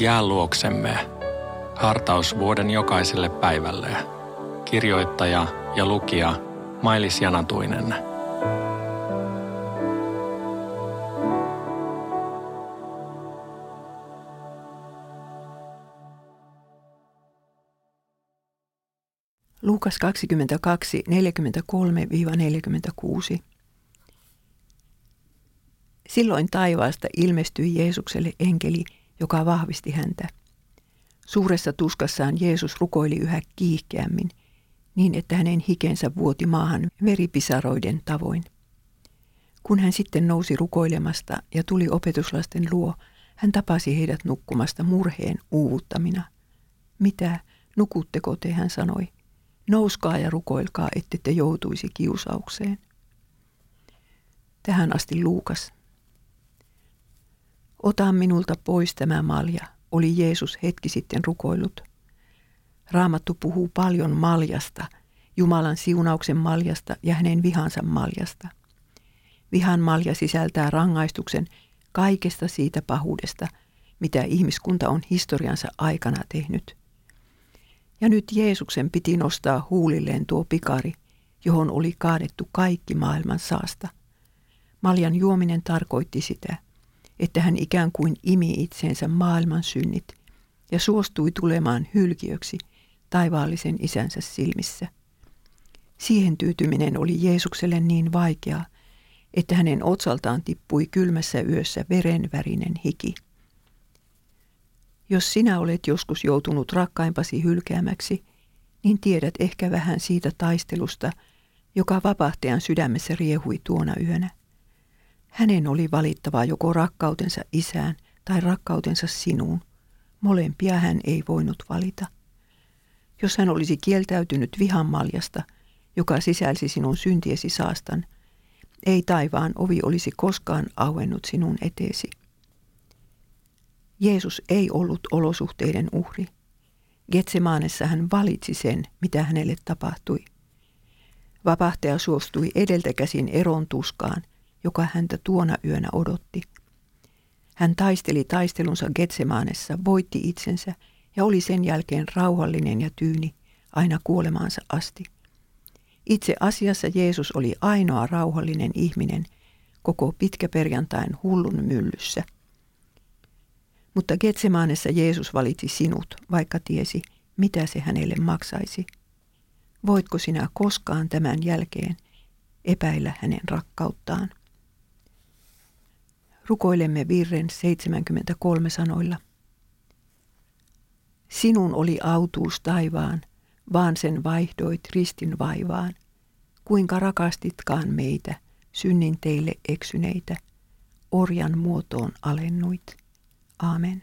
Jää luoksemme. Hartaus vuoden jokaiselle päivälle. Kirjoittaja ja lukija Mailis Janatuinen. Luukas 22, 43-46. Silloin taivaasta ilmestyi Jeesukselle enkeli, joka vahvisti häntä. Suuressa tuskassaan Jeesus rukoili yhä kiihkeämmin, niin että hänen hikensä vuoti maahan veripisaroiden tavoin. Kun hän sitten nousi rukoilemasta ja tuli opetuslasten luo, hän tapasi heidät nukkumasta murheen uuvuttamina. Mitä, nukutteko te, hän sanoi. Nouskaa ja rukoilkaa, ette te joutuisi kiusaukseen. Tähän asti Luukas. Ota minulta pois tämä malja, oli Jeesus hetki sitten rukoillut. Raamattu puhuu paljon maljasta, Jumalan siunauksen maljasta ja hänen vihansa maljasta. Vihan malja sisältää rangaistuksen kaikesta siitä pahuudesta, mitä ihmiskunta on historiansa aikana tehnyt. Ja nyt Jeesuksen piti nostaa huulilleen tuo pikari, johon oli kaadettu kaikki maailman saasta. Maljan juominen tarkoitti sitä, että hän ikään kuin imi itseensä maailman synnit ja suostui tulemaan hylkiöksi taivaallisen isänsä silmissä. Siihen tyytyminen oli Jeesukselle niin vaikeaa, että hänen otsaltaan tippui kylmässä yössä verenvärinen hiki. Jos sinä olet joskus joutunut rakkaimpasi hylkäämäksi, niin tiedät ehkä vähän siitä taistelusta, joka vapahtajan sydämessä riehui tuona yönä. Hänen oli valittava joko rakkautensa isään tai rakkautensa sinuun. Molempia hän ei voinut valita. Jos hän olisi kieltäytynyt vihan maljasta, joka sisälsi sinun syntiesi saastan, ei taivaan ovi olisi koskaan auennut sinun eteesi. Jeesus ei ollut olosuhteiden uhri. Getsemaanessa hän valitsi sen, mitä hänelle tapahtui. Vapahtaja suostui edeltä käsin eron tuskaan, joka häntä tuona yönä odotti. Hän taisteli taistelunsa Getsemaanessa, voitti itsensä ja oli sen jälkeen rauhallinen ja tyyni aina kuolemaansa asti. Itse asiassa Jeesus oli ainoa rauhallinen ihminen koko pitkäperjantain hullun myllyssä – mutta Getsemaanessa Jeesus valitsi sinut, vaikka tiesi, mitä se hänelle maksaisi. Voitko sinä koskaan tämän jälkeen epäillä hänen rakkauttaan? Rukoilemme virren 73 sanoilla. Sinun oli autuus taivaan, vaan sen vaihdoit ristin vaivaan. Kuinka rakastitkaan meitä, synnin teille eksyneitä, orjan muotoon alennuit. Amen.